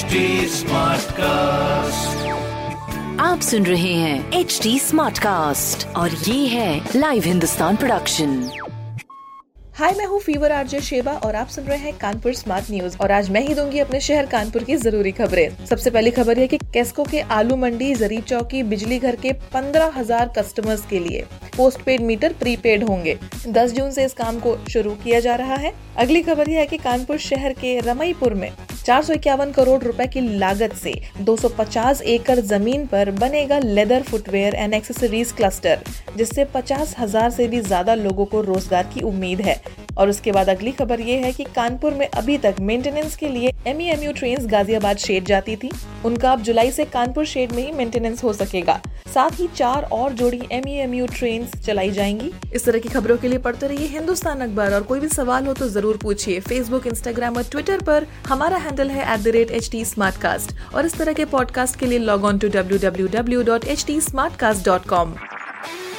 HD cast आप सुन रहे हैं एच डी स्मार्ट कास्ट और ये है लाइव हिंदुस्तान प्रोडक्शन हाय मैं हूँ फीवर आरजे शेबा और आप सुन रहे हैं कानपुर स्मार्ट न्यूज़ और आज मैं ही दूँगी अपने शहर कानपुर की ज़रूरी खबरें। सबसे पहली खबर है कि केस्को के आलू मंडी जरीब चौकी बिजली घर के पंद्रह हज़ार कस्टमर्स के लिए पोस्ट पेड मीटर प्रीपेड होंगे। 10 जून से इस काम को शुरू किया जा रहा है। अगली खबर यह है कि कानपुर शहर के रमईपुर में चार सौ इक्यावन करोड़ रुपए की लागत से 250 एकड़ ज़मीन पर बनेगा leather footwear and accessories cluster, जिससे पचास हज़ार से भी ज़्यादा लोगों को रोज़गार की उम्मीद है। और उसके बाद अगली खबर ये है कि कानपुर में अभी तक मेंटेनेंस के लिए M U train Ghaziabad shed जाती थी। उनका अब जुलाई से कानपुर शेड में ही मेंटेनेंस हो सकेगा। साथ ही चार और जोड़ी एम यू ट्रेन चलाई जाएँगी। इस तरह की खबरों के लिए पढ़ते रहिए हिंदुस्तान अखबार और कोई भी सवाल हो तो ज़रूर पूछिए। फेसबुक इंस्टाग्राम और ट्विटर पर हमारा हैंडल है एट और इस तरह के पॉडकास्ट के लिए log on to W W W dot H T Smartcast dot com